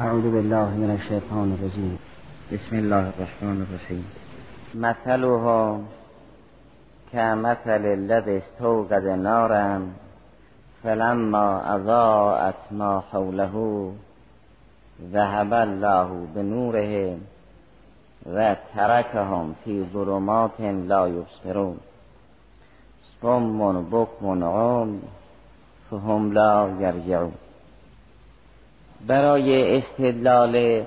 اعوذ بالله من الشیطان الرجیم بسم الله الرحمن الرحیم. مثلهم كمثل الذي استوقد نارا فلما اضاءت ما حوله ذهب الله بنورهم و ترکهم فی ظلمات لا یبصرون صم بکم عم فهم لا یرجعون برای استدلال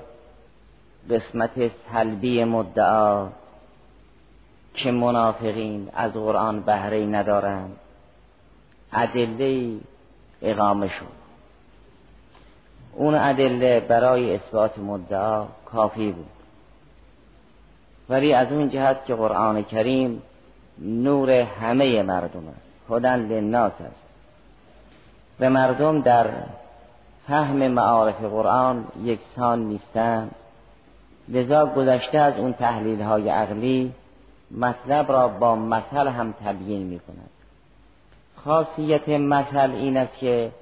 قسمت سلبی مدعا که منافقین از قرآن بهره ندارند ادله اقامه شد. اون ادله برای اثبات مدعا کافی بود. ولی از اون جهت که قرآن کریم نور همه مردم است. هدن للناس است. و مردم در فهم معارف قرآن یکسان نیستند. لذا گذشته از اون تحلیل های عقلی مطلب را با مثل هم تبیین می کند خاصیت مثل این است که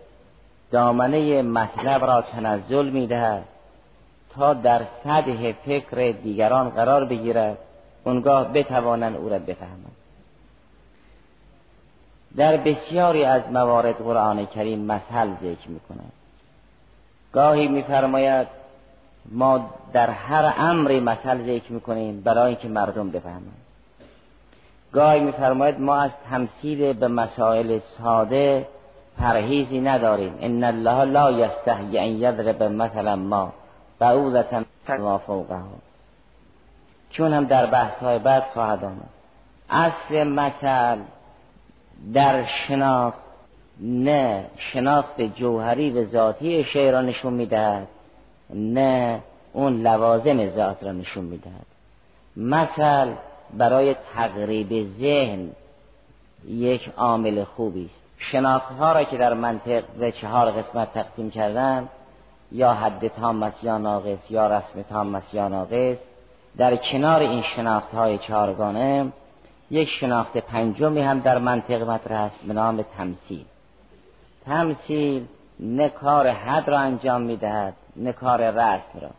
دامنه مطلب را تنزل می دهد تا در سطح فکر دیگران قرار بگیرد. اونگاه بتوانند او را بفهمند. در بسیاری از موارد قرآن کریم مثل ذکر می کند گاهی میفرماید ما در هر امری مثل ذکر می‌کنیم برای اینکه مردم بفهمند. گاهی میفرماید ما از تمثیل به مسائل ساده پرهیزی نداریم. ان الله لا یستحی ان یضرب مثلا ما بعوضتا ما فوقه چون هم در بحث های بعد خواهد آمد. اصل مثل در شناخت نه شناخت جوهری و ذاتی شی را نشون می‌دهد نه اون لوازم ذات را نشون می‌دهد. مثل برای تقریب ذهن یک عامل خوبی است. شناخت ها را که در منطق به چهار قسمت تقسیم کردن یا حد تام است یا ناقص یا رسم تام است یا ناقص در کنار این شناخت های چهارگانه یک شناخت پنجمی هم در منطق مطرح است به نام تمثیل. تمثیل نه کار حد را انجام می‌دهد نه کار رسم را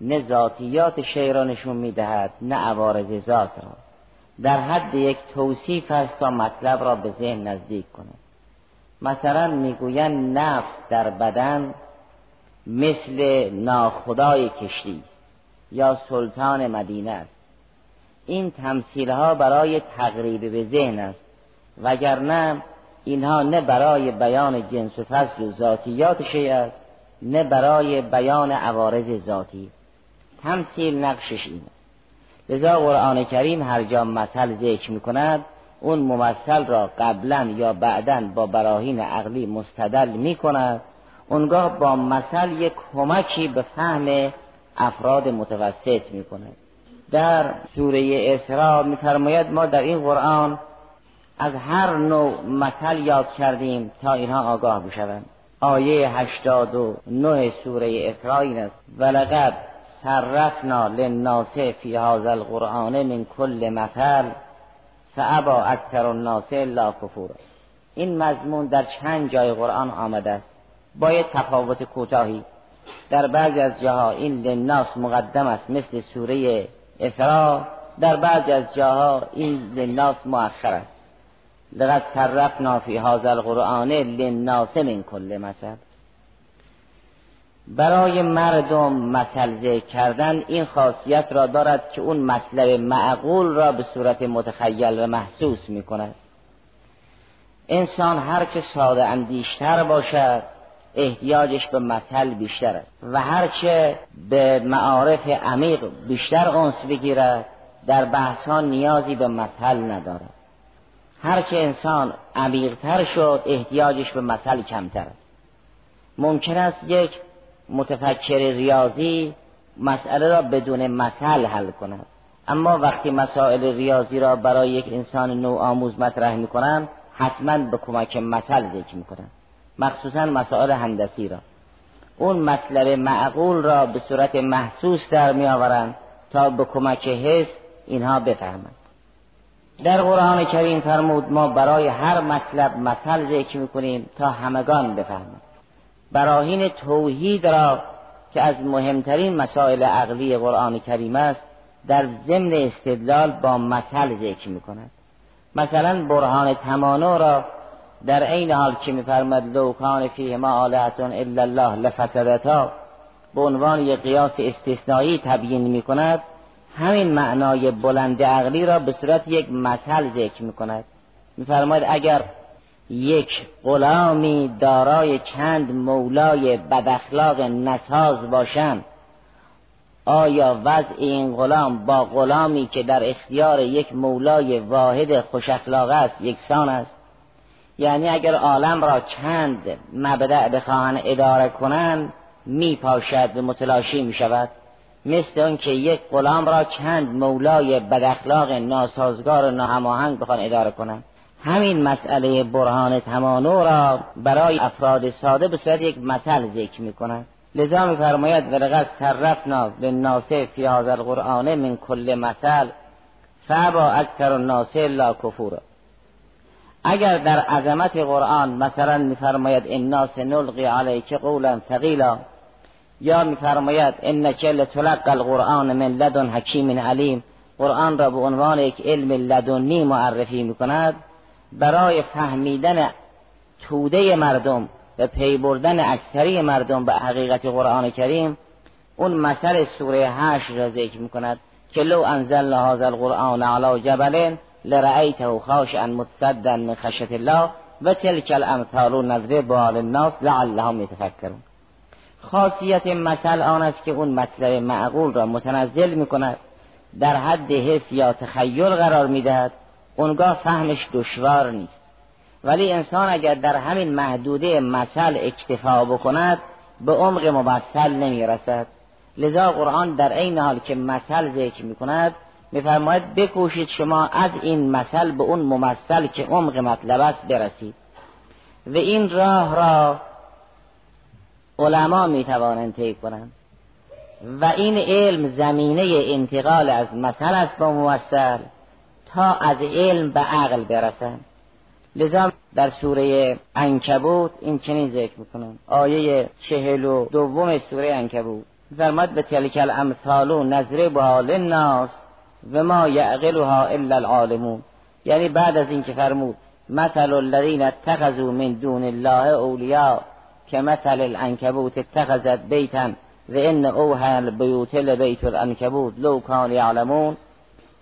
نه ذاتیات شی را نشون می‌دهد نه عوارض ذات را. در حد یک توصیف است تا مطلب را به ذهن نزدیک کند مثلا می‌گویند نفس در بدن مثل ناخدای کشتی یا سلطان مدینه است. این تمثیل ها برای تقریب به ذهن است وگرنه اینها نه برای بیان جنس و فصل و ذاتیات شیء است نه برای بیان عوارض ذاتی. تمثیل نقشش این است. لذا قرآن کریم هر جا مثل ذکر می کند اون ممثل را قبلا یا بعدا با براهین عقلی مستدل می کند اونگاه با مثل یک کمکی به فهم افراد متوسط می کند در سوره اسراء میفرماید ما در این قرآن از هر نوع مثل یاد کردیم تا اینها آگاه بشوند. آیه هشتاد و نه سوره اسراء این است. ولقد صرفنا للناس فی هذا القرآن من کل مثل فابا اکثر الناس الا کفور این مضمون در چند جای قرآن آمده است. با تفاوت کوتاهی. در بعضی از جاها این للناس مقدم است مثل سوره اسراء. در بعضی از جاها این للناس مؤخر است. لقد صرفنا فی هذا القرآن للناس من کل مثل. برای مردم مثل ذکر کردن این خاصیت را دارد که اون مطلب معقول را به صورت متخیل و محسوس می کند. انسان هرچه ساده اندیشتر باشد احتیاجش به مثل بیشتر است. و هرچه به معارف عمیق بیشتر انس بگیرد در بحث ها نیازی به مثل ندارد. هرچه انسان عمیقتر شد احتیاجش به مثل کمتر است. ممکن است یک متفکر ریاضی مسئله را بدون مثل حل کند. اما وقتی مسائل ریاضی را برای یک انسان نو آموز مطرح می کنند حتما به کمک مثل ذکر می کنند مخصوصا مسائل هندسی را. اون مطلب معقول را به صورت محسوس در می آورند تا به کمک حس اینها بفهمند. در قرآن کریم فرمود ما برای هر مطلب مثل ذکر می‌کنیم تا همگان بفهمند. براهین توحید را که از مهمترین مسائل عقلی قرآن کریم است در ضمن استدلال با مثل ذکر می کند مثلا برهان تمانو را در عین حال که میفرماد لو کان فیه ما آلهتون الا الله لفسدتا به عنوان یک قیاس استثنایی تبیین می کند همین معنای بلند عقلی را به صورت یک مثل ذکر می کند میفرماید اگر یک غلامی دارای چند مولای بداخلاق نساز باشند آیا وضع این غلام با غلامی که در اختیار یک مولای واحد خوش اخلاق است یکسان است؟ یعنی اگر عالم را چند مبدع بخواهند اداره کنند می پاشد به متلاشی می شود مثل اون که یک غلام را چند مولای بداخلاق ناسازگار و ناهماهنگ بخوان اداره کنند همین مسئله برهان تمانو را برای افراد ساده به صورت یک مثل ذکر می کند لذا می فرماید ولقد صرفنا للناس فی هذا القرآن من کل مثل فابا اکثر الناس لا کفورا اگر در عظمت قرآن مثلا میفرماید الناس نلقی علیک قولا ثقیلا. یا میفرماید انک لتلقى القرآن من لدن حکیم علیم. قرآن را به عنوان یک علم لدنی معرفی می‌کند. برای فهمیدن توده مردم و پی بردن اکثری مردم به حقیقت قرآن کریم اون مثل سوره هشت را ذکر می‌کند که لو انزل هذا القرآن علی جبل لرأیته خاشعا متصدا من خشیت الله و تلک الامثال نضربها للناس لعلهم یتفکرون. خاصیت مثل آن است که اون مطلب معقول را متنزل می کند در حد حس یا تخیل قرار می‌دهد. اونگاه فهمش دشوار نیست. ولی انسان اگر در همین محدوده مثل اکتفا بکند به عمق مبصل نمی رسد لذا قرآن در این حال که مثل ذکر می کند میفرماید بکوشید شما از این مثل به اون ممثل که عمق مطلب است برسید. و این راه را علما می‌توانند طی کنند. و این علم زمینه انتقال از مثل است با ممثل تا از علم به عقل برسند. لذا در سوره انکبوت این چنین ذکر می‌کنن آیه چهل و دوم سوره انکبوت فرماد به تلک الامثال نظربها للناس و ما یعقلها الا العالمون. یعنی بعد از اینکه فرمود مثل الذین اتخذوا من دون الله اولیاء. که مثل العنکبوت اتخذت بیتا و ان اوهن البیوت لبیت العنکبوت لو کان یعلمون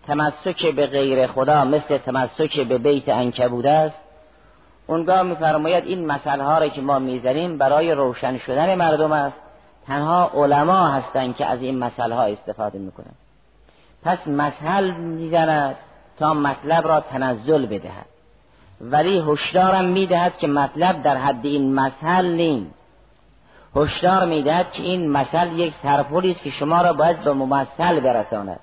تمسک به غیر خدا مثل تمسک به بیت انکبود است. اونگاه میفرماید این مسئله ها را که ما می‌زنیم برای روشن شدن مردم است. تنها علما هستند که از این مسئله ها استفاده می‌کنند. پس مسئل می‌زند تا مطلب را تنزل بدهد. ولی هشدارم می‌دهد که مطلب در حد این مسئل نیست. هشدار می‌دهد که این مثل یک سرپولی است که شما را باید به ممثل برساند.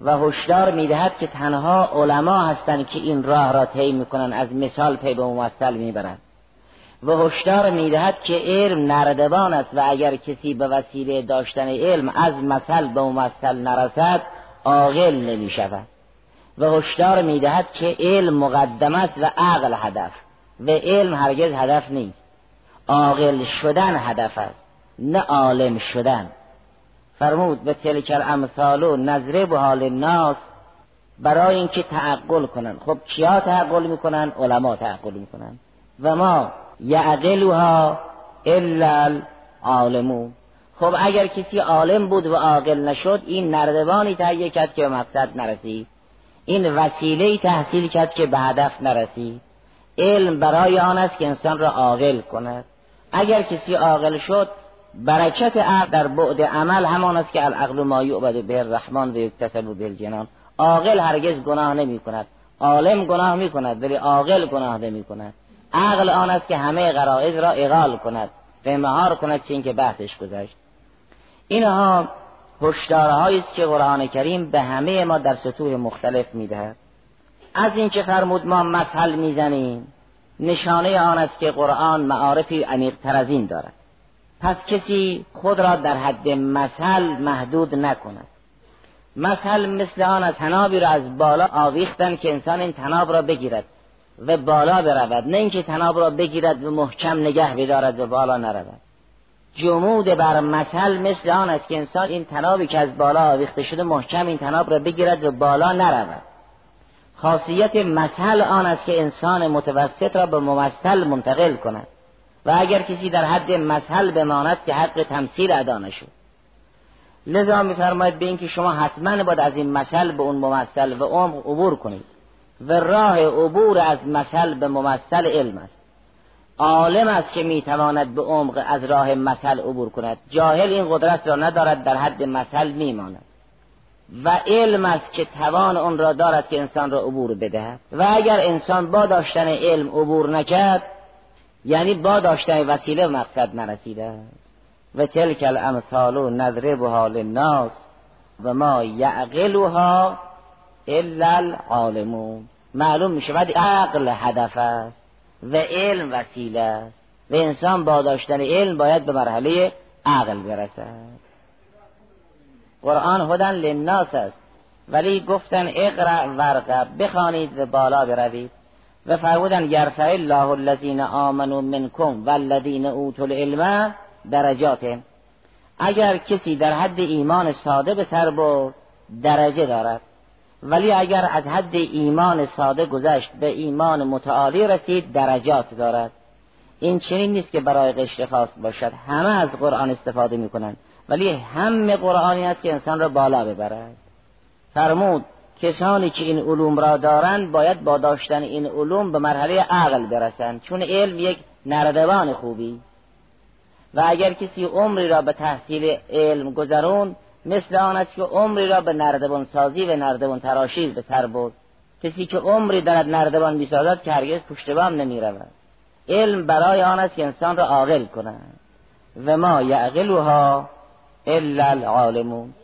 و هشدار می‌دهد که تنها علما هستند که این راه را طی می‌کنند از مثال پی به ممثل می‌برند. و هشدار می‌دهد که علم نردبان است و اگر کسی به وسیله داشتن علم از مثل به ممثل نرسد عاقل نمی‌شود. و هشدار می‌دهد که علم مقدم است و عقل هدف. و علم هرگز هدف نیست. عاقل شدن هدف است نه عالم شدن. فرمود به تلک الامثال و نظره به حال ناس برای اینکه تعقل کنن خب کیا تعقل می‌کنن؟ علما تعقل می‌کنن. و ما یعقلها الا العالمون. خب اگر کسی عالم بود و عاقل نشد این نردبانی تهیه کرد که به مقصد نرسید. این وسیله تحصیل کرد که به هدف نرسید. علم برای آن است که انسان را عاقل کند. اگر کسی عاقل شد برکت عقل در بعد عمل همان است که العقل ما یعبد به الرحمن و یکتسب به الجنان. عاقل هرگز گناه نمی کند. عالم گناه می کند ولی عاقل گناه نمی کند. عقل آن است که همه غرائز را اغال کند و مهار کند چین که بحثش گذشت. اینها هشدارهایی است که قرآن کریم به همه ما در سطوح مختلف می‌دهد. از اینکه فرمود ما مسحل می‌زنیم نشانه آن است که قرآن معارفی عمیقتر از این دارد. پس کسی خود را در حد مثل محدود نکند. مثل مثل آن از تنابی را از بالا آویختن که انسان این تناب را بگیرد و بالا برود نه اینکه تناب را بگیرد و محکم نگه بدارد و بالا نرود. جمود بر مثل مثل آن است که انسان این تنابی که از بالا آویخته شده محکم این تناب را بگیرد و بالا نرود. خاصیت مثل آن است که انسان متوسط را به ممثل منتقل کند و اگر کسی در حد مثل بماند که حق تمثیل ادا نشد لذا میفرماید به اینکه شما حتما باید از این مثل به اون ممثل و عمق عبور کنید و راه عبور از مثل به ممثل علم است. عالم است که می‌تواند به عمق از راه مثل عبور کند. جاهل این قدرت را ندارد در حد مثل میماند. و علم است که توان اون را دارد که انسان را عبور بدهد. و اگر انسان با داشتن علم عبور نکرد یعنی با داشتن وسیله مقصد نرسیده و تلک الامثال نضربها للناس و ما یعقلها الا العالمون. معلوم میشه بعد عقل هدف است. و علم وسیله است. و انسان با داشتن علم باید به مرحله عقل برسد. قرآن هدن للناس است. ولی گفتن اقرا ورقه بخوانید و بالا بروید. و فرمودن یرفع الله الذین آمنوا منکم والذین اوتوا العلم درجات. اگر کسی در حد ایمان ساده به سر برد درجه دارد. ولی اگر از حد ایمان ساده گذشت به ایمان متعالی رسید درجات دارد. این چنین نیست که برای قشر خاص باشد. همه از قرآن استفاده می‌کنند. ولی همه قرآنی است که انسان را بالا ببرد. فرمود کسانی که این علوم را دارند باید با داشتن این علوم به مرحله عقل برسند. چون علم یک نردبان خوبی. و اگر کسی عمری را به تحصیل علم گذرون مثل آن است که عمری را به نردبان سازی و نردبان تراشی به سر برد. کسی که عمری دارد نردبان می‌سازد که هرگز پشتبام نمی رود علم برای آن است که انسان را عاقل کند. و ما یعقلها الا العالمون.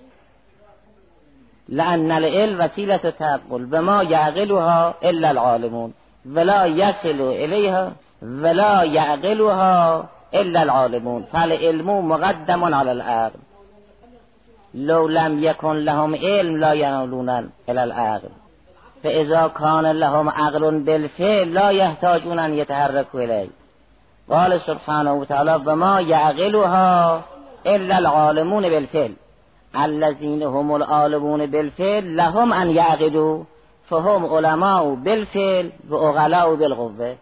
لأن العلم وسیله تعقل و ما یعقلها الا العالمون. ولا یصل الیها ولا یعقلها الا العالمون. فالعلم مقدم على العقل لو لم يكن لهم علم لا ينالون الى العقل. فاذا كان لهم عقل بالفعل لا يحتاجون ان يتحركوا اليه قال سبحانه وتعالى وما يعقلها الا العالمون بالفعل. الذين هم العالمون بالفعل لهم ان يعقلوا فهم علماء بالفعل و اغلاء بالقوه.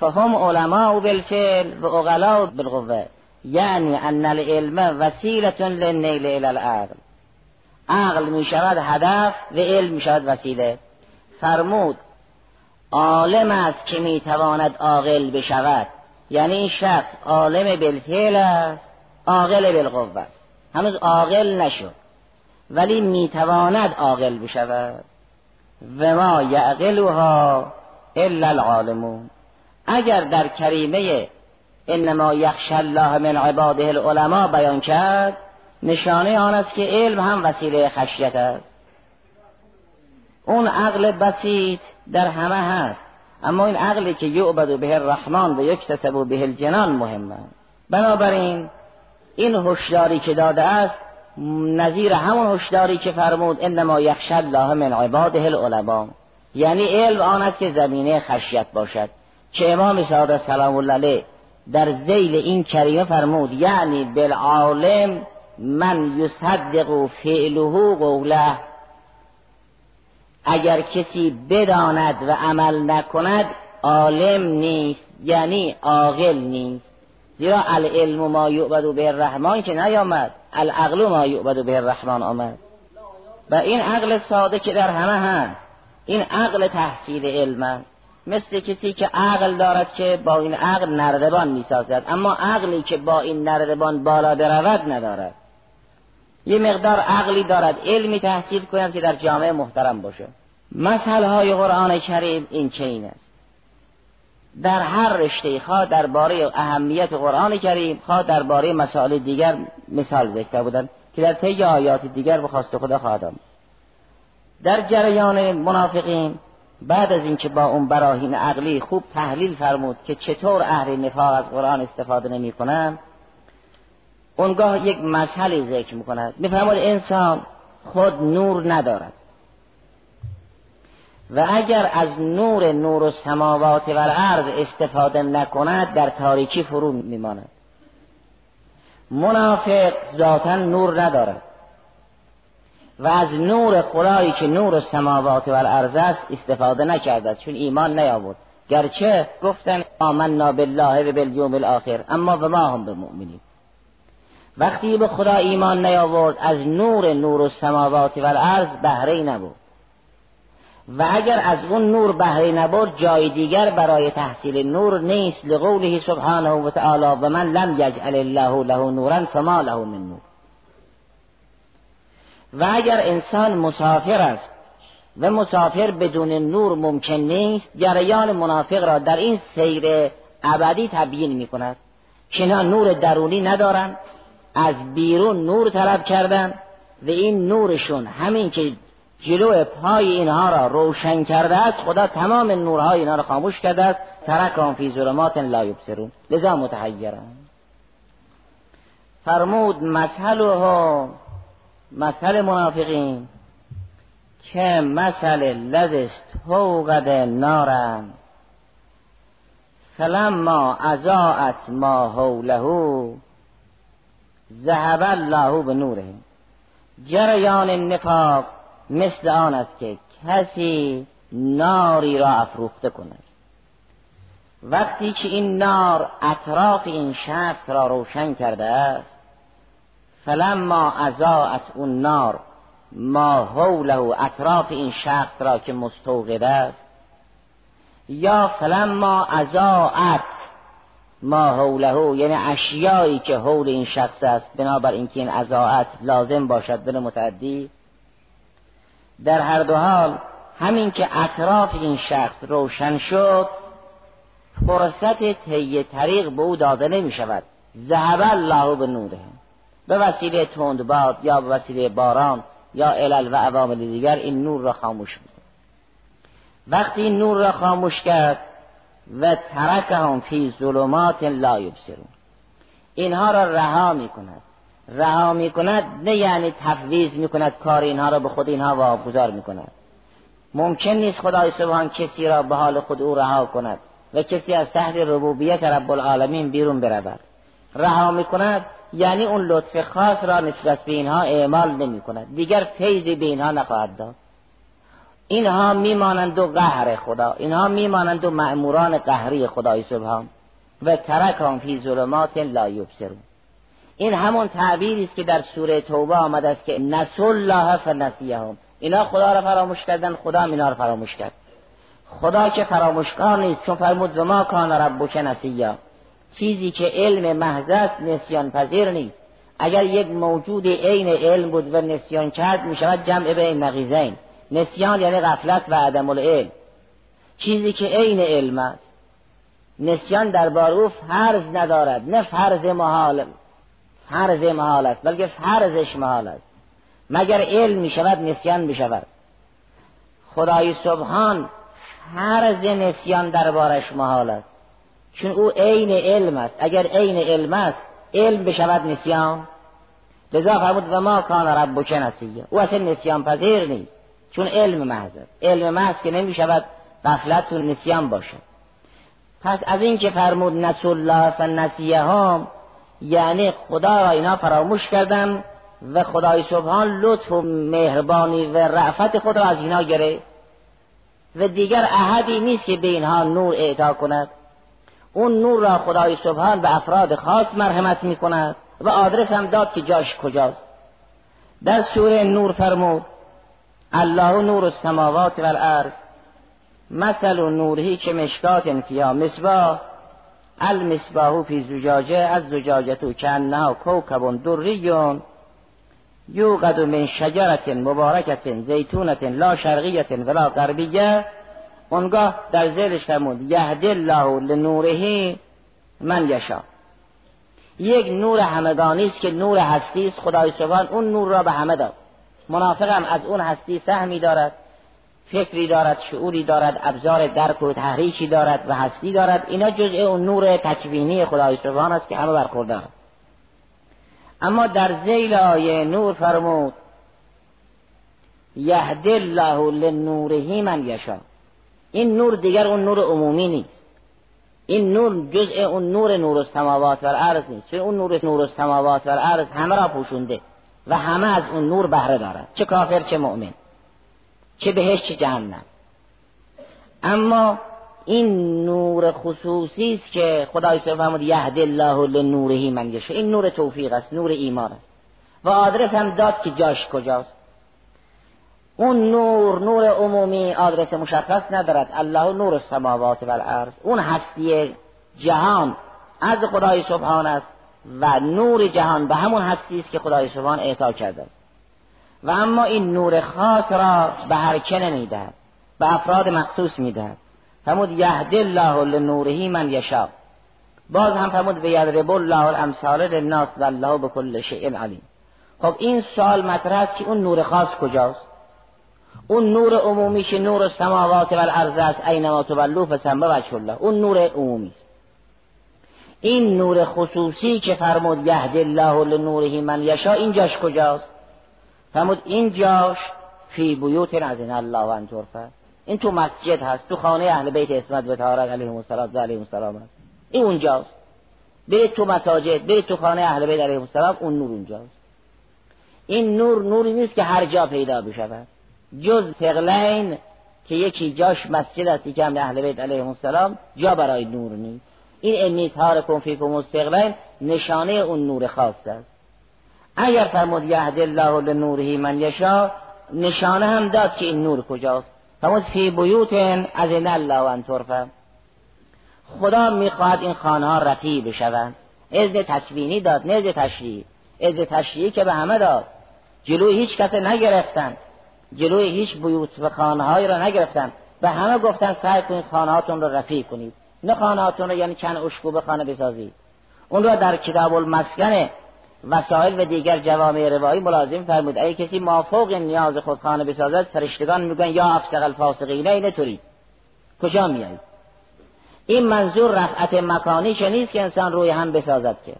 فهم علماء بالفعل و اغلاء بالقوه. یعنی ان العلم وسیله للنیل الى العقل عقل می شود هدف و علم می شود وسیله. فرمود عالم است که می تواند عاقل بشود. یعنی این شخص عالم بالفعل است عاقل بالقوه است. هنوز عاقل نشد ولی می‌تواند عاقل بشود. و ما یعقلها الا العالمون. اگر در کریمه انما یخش الله من عباده العلماء بیان کرد نشانه آن است که علم هم وسیله خشیت است. اون عقل بسیط در همه هست اما این عقلی که یعبد به الرحمن و یکتسب به الجنان مهمه بنابراین این هشداری که داده است نظیر همون هشداری که فرمود انما یخش الله من عباده العلماء. یعنی علم آن است که زمینه خشیت باشد. که امام صادق سلام الله علیه در زیل این کریمه فرمود یعنی بالعالم من یصدق فعله قوله. اگر کسی بداند و عمل نکند عالم نیست یعنی عاقل نیست. زیرا العلم ما یعبد به الرحمن که نیامد العقل ما یعبد به الرحمن آمد. و این عقل ساده که در همه هست. این عقل تحصیل علم است. مثل کسی که عقل دارد که با این عقل نردبان می‌سازد. اما عقلی که با این نردبان بالا برود ندارد. یه مقدار عقلی دارد علمی تحصیل کند که در جامعه محترم باشه. مسئله های قرآن کریم این چین است. در هر رشته خواه درباره اهمیت قرآن کریم خواه درباره مسائل دیگر مثال ذکر بودن که در طی آیات دیگر به خدا خواهد در جریان منافقین بعد از اینکه با اون براهین عقلی خوب تحلیل فرمود که چطور اهل نفاق از قرآن استفاده نمی کنند اونگاه یک مسئله ذکر می‌کند. میفرماد انسان خود نور ندارد. و اگر از نور نور و سماوات و الارض استفاده نکند در تاریکی فرو میماند. منافق ذاتا نور ندارد. و از نور خدایی که نور سماوات و الارض است استفاده نکرده چون ایمان نیاورد. گرچه گفتن آمنا بالله و بالیوم الاخر اما و ما هم به مؤمنیم. وقتی به خدا ایمان نیاورد از نور نور و سماوات و الارض بهره نبود و اگر از اون نور بهره نبرد جای دیگر برای تحصیل نور نیست. لقوله سبحانه و تعالی و من لم یجعل الله له نورا فما له من نور. و اگر انسان مسافر است و مسافر بدون نور ممکن نیست جریان منافق را در این سیر ابدی تبیین می کند که نور درونی ندارند از بیرون نور طلب کردن و این نورشون همین که جلو پای اینها را روشن کرده است خدا تمام نورهای اینها را خاموش کرده است. ترکان فی ظلمات لا یبصرون. لذا متحیرن فرمود مسئله مسئله منافقین که مثل لذست توقد نارن فلما ازاعت ما حوله ذهب الله به نوره جریان نفاق مثل آن است که کسی ناری را افروخته کند. وقتی که این نار اطراف این شخص را روشن کرده است فلما ازاعت اون نار ما حوله اطراف این شخص را که مستوقد است یا فلما ازاعت ما حوله یعنی اشیایی که حول این شخص است بنابر اینکه این ازاعت لازم باشد بن متعدی در هر دو حال همین که اطراف این شخص روشن شد فرصت طی طریق به او داده نمی شود ذهب الله به نوره. به وسیله تندباد یا به وسیله باران یا علل و عوامل دیگر این نور را خاموش بود وقتی این نور را خاموش کرد و ترکهم فی ظلمات لا یبصرون. اینها را رها می کند رها می کند نه یعنی تفویض می کند کار اینها را به خود اینها واگذار می کند ممکن نیست خدای سبحان کسی را به حال خود او رها کند و کسی از تحت ربوبیت رب العالمین بیرون برود. رها می کند یعنی اون لطف خاص را نسبت به اینها اعمال نمی کند. دیگر فیضی به اینها نخواهد داد. اینها میمانند و قهر خدا. اینها میمانند و مأموران قهری خدای سبحان. و ترکان فی ظلمات لا یبصرون. این همون تعبیری است که در سوره توبه آمده است که نسل الله فنسیهم. اینا خدا را فراموش کردن خدا اینا را فراموش کرد. خدا که فراموشکار نیست چون فرمود ما کان ربک نسیا. چیزی که علم محض است نسیان پذیر نیست. اگر یک موجود عین علم بود و نسیان کرد می شود جمع بین نقیزین نسیان یعنی غفلت و عدم العلم. چیزی که عین علم است. نسیان در او فرض ندارد. نه فرض محال فرض محال است بلکه فرضش محال است. مگر علم می شود نسیان می شود خدای سبحان فرض نسیان دربارش محال است. چون او عین علم است. اگر عین علم است علم بشود نسیان. لذا فرمود و ما کان ربک نسیه او اصلا نسیان پذیر نیست. چون علم محض است. علم محض که نمی شود غفلت و نسیان باشد. پس از این که فرمود نسول الله فنسیه هم یعنی خدا را اینا فراموش کردن و خدای سبحان لطف و مهربانی و رعفت خود را از اینا گرفت. و دیگر احدی نیست که به اینها نور اعطا کند. اون نور را خدای سبحان به افراد خاص مرحمت می کند و آدرس هم داد که جاش کجاست. در سوره نور فرمود الله نور السماوات والارض مثل نوره که مشکات فیا مصباح المصباح فی زجاجه از زجاجتو انها کوکب دریون یوقد من شجرت مبارکت زیتونت لا شرقیت ولا غربیه اونگاه در زیرش فرمود یهد الله لنوره من یشا. یک نور همگانی است که نور هستی است. خدای سبحان اون نور را به همه داد. منافق هم از اون هستی سهمی دارد فکری دارد شعوری دارد ابزار درک و تحریکی دارد و هستی دارد. اینا جزء اون نور تکوینی خدای سبحان است که همه برخوردن اما در زیل آیه نور فرمود یهد الله لنوره من یشا. این نور دیگر اون نور عمومی نیست. این نور جزء اون نور نور السماوات و الارض نیست. چون اون نور نور السماوات و الارض همه را پوشونده و همه از اون نور بهره دارد چه کافر چه مؤمن. چه بهش چه جهنم. اما این نور خصوصی است که خدای سبحانه فرمود یهد الله لنوره من یشه این نور توفیق است نور ایمان است. و آدرس هم داد که جاش کجاست. اون نور نور عمومی آدرس مشخص ندارد. الله نور السماوات و الارض اون هستی جهان از خدای سبحان است و نور جهان به همون هستی است که خدای سبحان اعطا کرده و اما این نور خاص را به هر که نمی‌دهد. به افراد مخصوص می‌دهد. فرمود یهد الله لنوره من یشا باز هم فرمود به یضرب الله الامثال للناس و الله بكل شیء علیم. خب این سوال مطرح است که اون نور خاص کجاست؟ اون نور عمومی که نور سماوات و الارض است اینما تولو فسمه وجه الله. اون نور عمومی است. این نور خصوصی که فرمود یهد الله لنوره من یشا این جاش کجاست؟ فرمود این جاش فی بیوت ازن الله و انتورفه این تو مسجد هست تو خانه اهل بیت اسمت و تارک علیهم السلام و علیهم السلام هست. این اونجاست برید تو مساجد برید تو خانه اهل بیت علیهم السلام اون نور اونجاست. این نور نوری نیست که هر جا پیدا بشود. جز تغلین که یکی جاش مسجد است که هم اهل بیت علیهم السلام جا برای نور نیست. این انی تارکم فیکم مستقلین نشانه اون نور خاص است. اگر فرمود یهد الله لنوره من یشا نشانه هم داد که این نور کجاست. فرمود فی بیوت از این الله انطرفه. خدا می‌خواهد این خانه ها رفی بشوند. اذن تکوینی داد نه اذن تشریعی اذن تشریعی که به همه داد. جلوی هیچ کس نگرفتن جلوی هیچ بیوت و خانه هایی را نگرفتن به همه گفتن سعی کنید خانه هاتون رو رفیع کنید. نه خانه هاتون رو یعنی چند اشکوب خانه بسازید. اون را در کتاب المسکن وسایل و دیگر جوامع روایی ملازم فرمود. اگه کسی مافوق نیاز خود خانه بسازد فرشتگان میگن یا افسق الفاسقین اینه طوری کجا میایید این منظور رفعت مکانی که نیست که انسان روی هم بسازد که.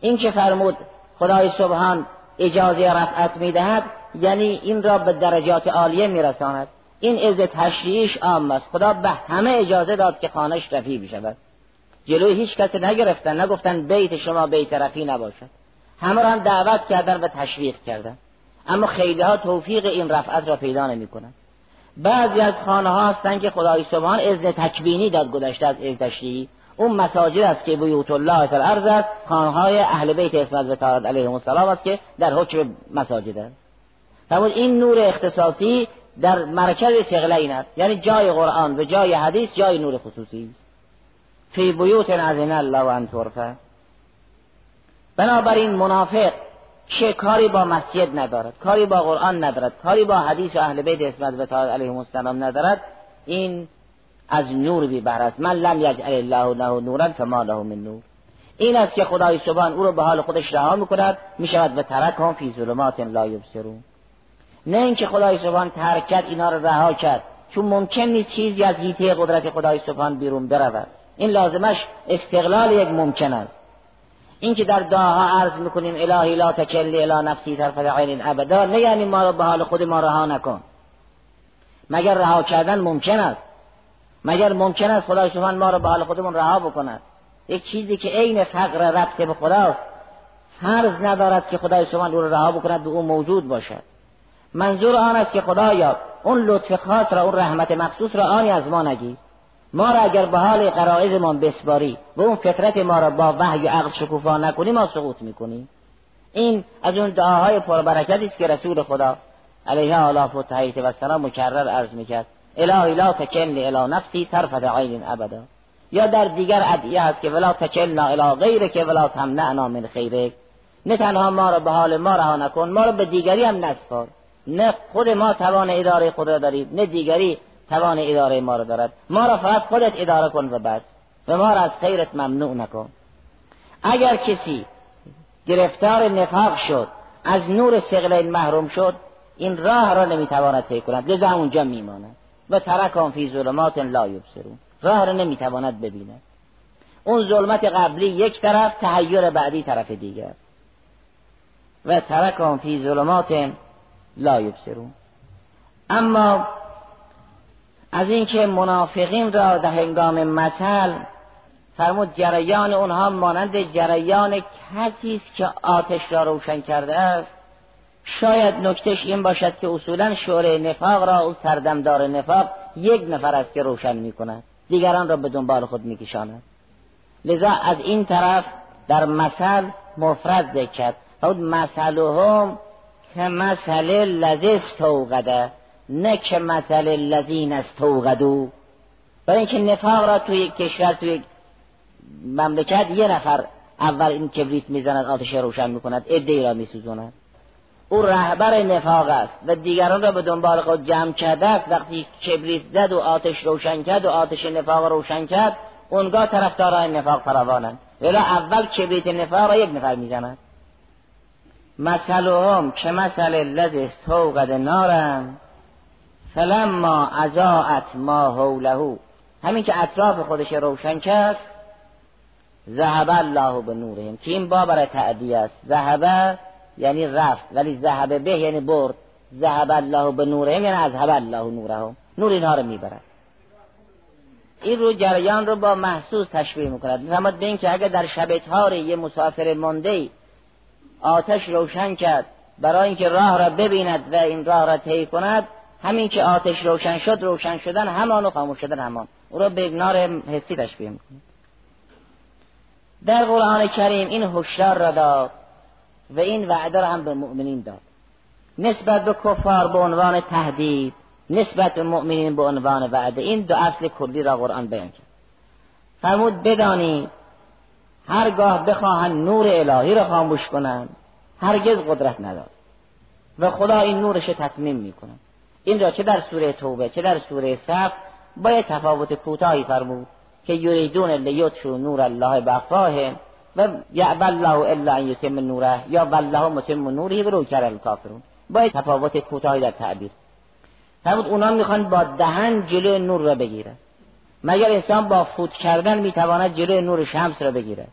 این که فرمود؟ خدای سبحان اجازه رفعت می‌دهد؟ یعنی این را به درجات عالیه میرساند. این از تشریعش عام است. خدا به همه اجازه داد که خانش رفی بشود. جلوی هیچ کس نگرفتن نگفتن بیت شما بیت رفی نباشد. همه را هم دعوت کردن و تشویق کردن. اما خیلی ها توفیق این رفعت را پیدا نمی کنن. بعضی از خانه ها هستن که خدای سبحان اذن تکوینی داد گذشته از اذن تشریعی. اون مساجد است که بیوت الله فی الارض است. خانه های اهل بیت اسمت و تعالی علیهم السلام است که در حکم مساجد است فرمود این نور اختصاصی در مرکز این است یعنی جای قرآن و جای حدیث جای نور خصوصی است فی بیوت ازین الله و انطرفه بنابراین منافق چه کاری با مسجد ندارد کاری با قرآن ندارد کاری با حدیث و اهل بیت اسمت و تعالی علیهم السلام ندارد این از نور بی است من لم یجعل الله له نورا فما له من نور این است که خدای سبحان او رو به حال خودش رها می‌کند می‌شود و ترک فی ظلمات لا یبصرون نه اینکه خدای سبحان ترک کرد اینا رو رها کرد. چون ممکن نیست چیزی از هیته قدرت خدای سبحان بیرون برود. این لازمش استقلال یک ممکن است. این که در دعاها عرض می‌کنیم الهی لا تکلی الی نفسی طرف عین ابدا. نه یعنی ما رو به حال خود ما رها نکن. مگر رها کردن ممکن است؟ مگر ممکن است خدای سبحان ما رو به حال خودمون رها بکند؟ یک چیزی که عین فقر ربط به خداست. فرض ندارد که خدای سبحان او رو رها بکند به او موجود باشد. منظور آن است که خدایا اون لطف خاص را اون رحمت مخصوص را آنی از ما نگی ما را اگر به حال قرائزمان بسپاری و اون فطرت ما را با وحی و عقل شکوفا نکنی ما سقوط می‌کنیم. این از اون دعاهای پربرکتی است که رسول خدا علیه آلاف و تحییت و سلام مکرر عرض می‌کرد. الهی لا تکلنی الی نفسی طرفت عین ابدا. یا در دیگر ادعیه هست که ولا تکلنا الی غیرک ولا تمنعنا من خیرک. نه تنها ما را به حال ما رها نکن ما را به دیگری هم نسپار. نه خود ما توان اداره خود را دارید نه دیگری توان اداره ما را دارد. ما را فقط خودت اداره کن و بس. و ما را از خیرت ممنوع نکن. اگر کسی گرفتار نفاق شد از نور سقلین محروم شد این راه را نمی‌تواند طی کند. لذا اونجا میماند. و ترکان فی ظلمات لا یبصرون. راه را نمی‌تواند ببیند. اون ظلمت قبلی یک طرف تحیر بعدی طرف دیگر. و ترکان فی ظلمات لا یبصرون. اما از اینکه منافقین را در هنگام مثل فرمود جریان اونها مانند جریان کسی است که آتش را روشن کرده است شاید نکتش این باشد که اصولا شوره نفاق را او سردمدار نفاق یک نفر است که روشن می کند دیگران را به دنبال خود می کشاند لذا از این طرف در مثل مفرد ذکر کرد مثلهم که مثل لذی استوقده نه که مثل لذین استوقدو برای اینکه نفاق را توی کشور توی مملکت یه نفر اول این کبریت می‌زند آتش روشن می‌کند ادهی را میسوزاند. او رهبر نفاق است و دیگران را به دنبال خود جمع کرده است. وقتی کبریت زد و آتش روشن کرد و آتش نفاق روشن کرد اونگاه طرفداران نفاق فراوانند. ولی اول کبریت نفاق را یک نفر می‌زند. مثلهم که مثل الذی استوقد نارن؟ فلما ازاعت ما حوله. همین که اطراف خودش روشن کرد ذهب الله به نورهم. که این با برای تعدیه است. ذهب یعنی رفت ولی ذهب به یعنی برد. ذهب الله به نورهم یعنی اذهب الله نورهم. نور اینها رو می‌برد. این رو جریان رو با محسوس تشبیه می‌کند. می‌فهمد به این که اگر در شب تار یه مسافر مانده آتش روشن کرد. برای اینکه راه را ببیند و این راه را طی کند همین که آتش روشن شد روشن شدن همان و خاموش شدن همان. او را به اگنار حسی تشبیه می‌کنه. در قرآن کریم این هشدار را داد و این وعده را هم به مؤمنین داد. نسبت به کفار به عنوان تهدید نسبت به مؤمنین به عنوان وعده. این دو اصل کلی را قرآن بیان کرد. فرمود بدانید هرگاه بخواهند نور الهی را خاموش کنند هرگز قدرت ندارد و خدا این نورش تطمیم می‌کنه این را چه در سوره توبه چه در سوره صف باید تفاوت کوتاهی فرمود که یریدون لیطفئوا نور الله بافواههم و یعبل الله الا ان یتم نوره یا والله متم نوره رو کر الکافرون. باید تفاوت کوتاهی در تعبیر. فرمود اونا می‌خوان با دهن جلو نور را بگیره مگر انسان با فوت کردن می‌تواند جلو نور شمس را بگیره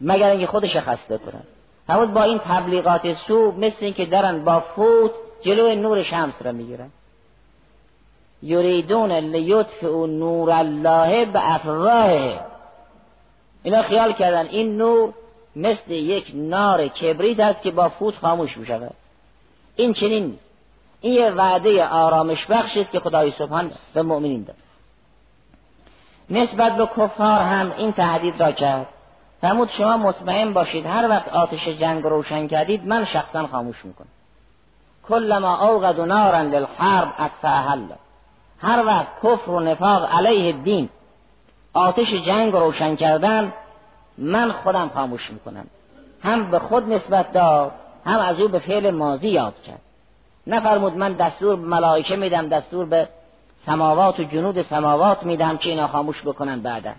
مگر اینکه خودش خسته کنه همون با این تبلیغات سو مثل اینکه درن با فوت جلو نور شمس را می‌گیرن. یریدون لیطفئوا نور الله به افراه اینا خیال کردن این نور مثل یک نار کبریت است که با فوت خاموش می این چنین نیست. این یه وعده آرامش بخش است که خدای سبحان به مؤمنین داد. نسبت به کفار هم این تهدید را کرد. فرمود شما مطمئن باشید هر وقت آتش جنگ روشن کردید من شخصا خاموش می‌کنم. کلما اوقد نارا للحرب اطفاها هر وقت کفر و نفاق علیه الدین آتش جنگ روشن کردن من خودم خاموش می‌کنم. هم به خود نسبت داد هم از او به فعل ماضی یاد کرد. نفرمود من دستور به ملائکه میدم دستور به سماوات و جنود سماوات میدم که اینا خاموش بکنن بعدا.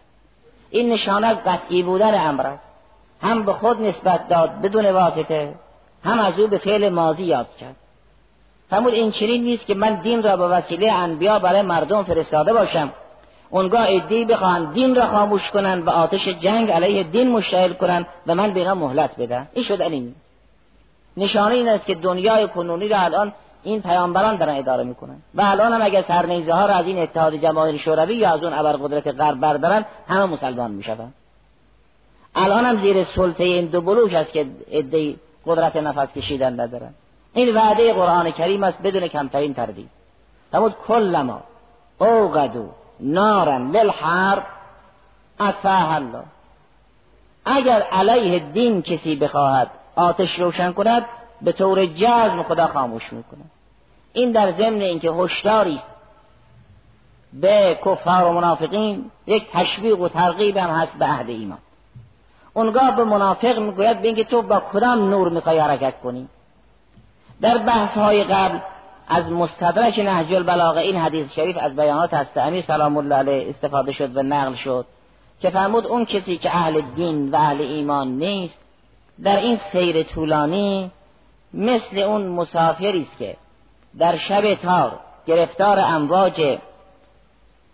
این نشانه قطعی بودن امر است. هم به خود نسبت داد بدون واسطه هم از او به فعل ماضی یاد کرد. فرمود این چنین نیست که من دین را به وسیله انبیا برای مردم فرستاده باشم. اونگاه ادهی بخواهند دین را خاموش کنند و آتش جنگ علیه دین مشتعل کنند و من به مهلت بدم. این شد این نشانه این است که دنیای کنونی را الان این پیامبران دارن اداره می‌کنن. و الان هم اگر سرنیزه ها را از این اتحاد جماهیر شوروی یا از اون ابرقدرت غرب بردارن همه مسلمان میشون الان هم زیر سلطه این دو بلوش است که ادهی قدرت نفس کشیدن ندارن. این وعده قرآن کریم است بدون کمترین تردید. فرمود کلما اوقدو نارن للحرب اطفاها الله اگر علیه دین کسی بخواهد آتش روشن کند به طور جزم خدا خاموش می‌کنه این در ضمن اینکه هشداری است به کفار و منافقین یک تشویق و ترغیب هم هست به عهد ایمان. اونگاه به منافق می‌گوید به اینکه تو با کدام نور می‌خوای حرکت کنی؟ در بحث های قبل از مستدرک نهج البلاغه این حدیث شریف از بیانات هست امیر سلام الله علیه استفاده شد و نقل شد که فرمود اون کسی که اهل دین و اهل ایمان نیست در این سیر طولانی مثل اون مسافری است که در شب تار گرفتار امواج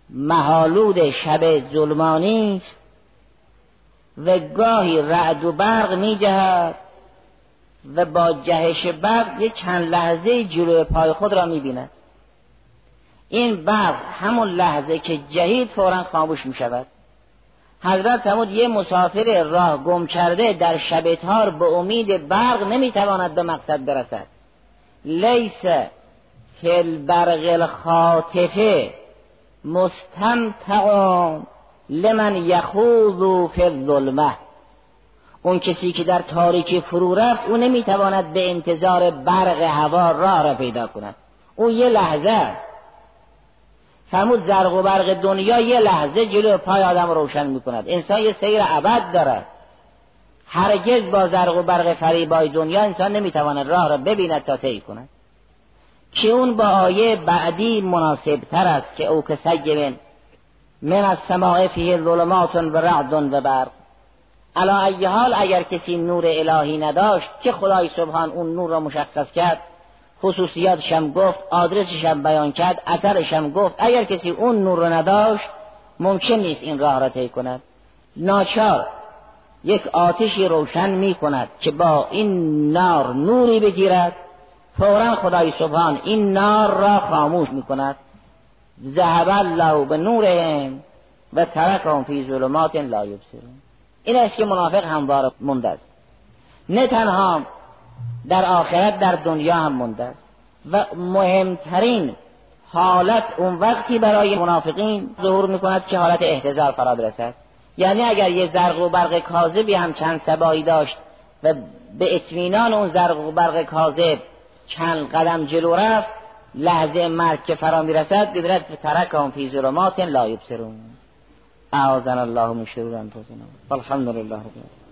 محالود شب ظلمانی است و گاهی رعد و برق می جهد و با جهش برق یک چند لحظه جلوی پای خود را می بیند این برق همون لحظه که جهید فورا خاموش می شود حضرت فرمود یه مسافر راه گم کرده در شب تار به امید برق نمی‌تواند به مقصد برسد. لیس فی البرق الخاطفه مستمتعون لمن یخوض فی الظلمه اون کسی که در تاریکی فرو رفت او نمی‌تواند به انتظار برق هوا راه را پیدا کند. او یه لحظه است. فرمود زرق و برق دنیا یه لحظه جلو پای آدم روشن می‌کند. انسان یه سیر ابد دارد هرگز با زرق و برق فریبای دنیا انسان نمی‌تواند راه را ببیند تا طی کند. که اون با آیه بعدی مناسب تر است که او که سیبن من از سماع فیه ظلمات و رعد و برق. علا ای حال اگر کسی نور الهی نداشت که خدای سبحان اون نور را مشخص کرد؟ خصوصیاتش هم گفت آدرسش هم بیان کرد اثرش هم گفت. اگر کسی اون نور رو نداشت ممکن نیست این راه را طی کند. ناچار یک آتشی روشن می کند که با این نار نوری بگیرد. فورا خدای سبحان این نار را خاموش می کند ذهب الله به نورهم و ترکهم فی ظلمات لا یبصرون. این است که منافق هموار مونده است. نه تنها در آخرت در دنیا هم مونده است. و مهمترین حالت اون وقتی برای منافقین ظهور می‌کند که حالت احتضار فرا برسد. یعنی اگر یه زرق و برق کاذبی هم چند سبایی داشت و به اطمینان اون زرق و برق کاذب چند قدم جلو رفت لحظه مرگ که فرا می‌رسد ببرد ترک فی ظلمات لا اعاذنا الله من شرور انفسنا. والحمد لله رب